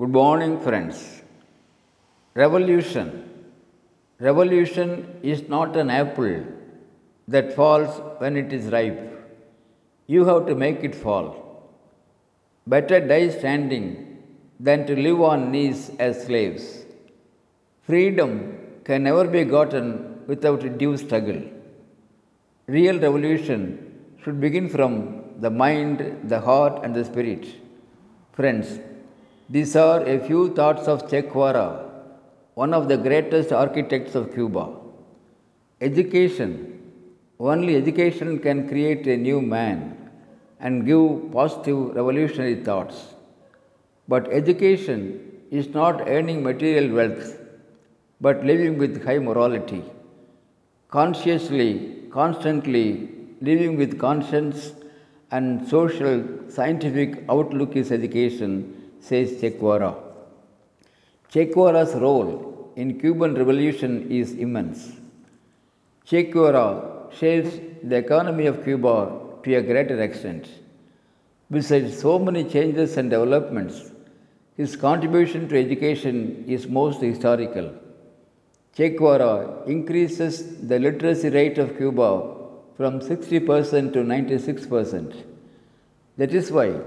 Good morning, friends. Revolution. Revolution is not an apple that falls when it is ripe. You have to make it fall. Better die standing than to live on knees as slaves. Freedom can never be gotten without a due struggle. Real revolution should begin from the mind, the heart, and the spirit. Friends, these are a few thoughts of Che Guevara, one of the greatest architects of Cuba. Education, only education can create a new man and give positive revolutionary thoughts. But education is not earning material wealth, but living with high morality, consciously, constantly living with conscience and social scientific outlook is education, says Che. Che Guevara's role in Cuban revolution is immense. Che Guevara shapes the economy of Cuba to a greater extent. Besides so many changes and developments, his contribution to education is most historical. Che Guevara increases the literacy rate of Cuba from 60% to 96%. That is why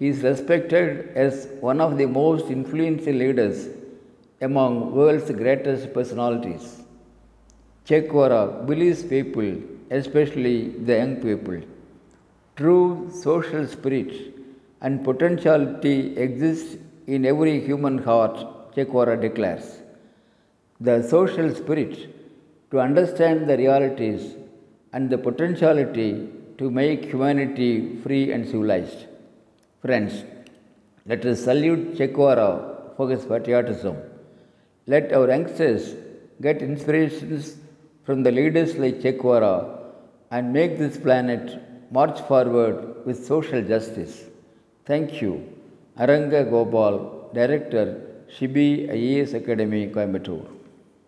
he is respected as one of the most influential leaders among world's greatest personalities. Che Guevara believes people, especially the young people, true social spirit and potentiality exists in every human heart, Che Guevara declares. The social spirit to understand the realities and the potentiality to make humanity free and civilized. Friends, let us salute Che Guevara for his patriotism. Let our youngsters get inspirations from the leaders like Che Guevara and make this planet march forward with social justice. Thank you. Aranga Gopal, Director, Shibi IAS Academy, Coimbatore.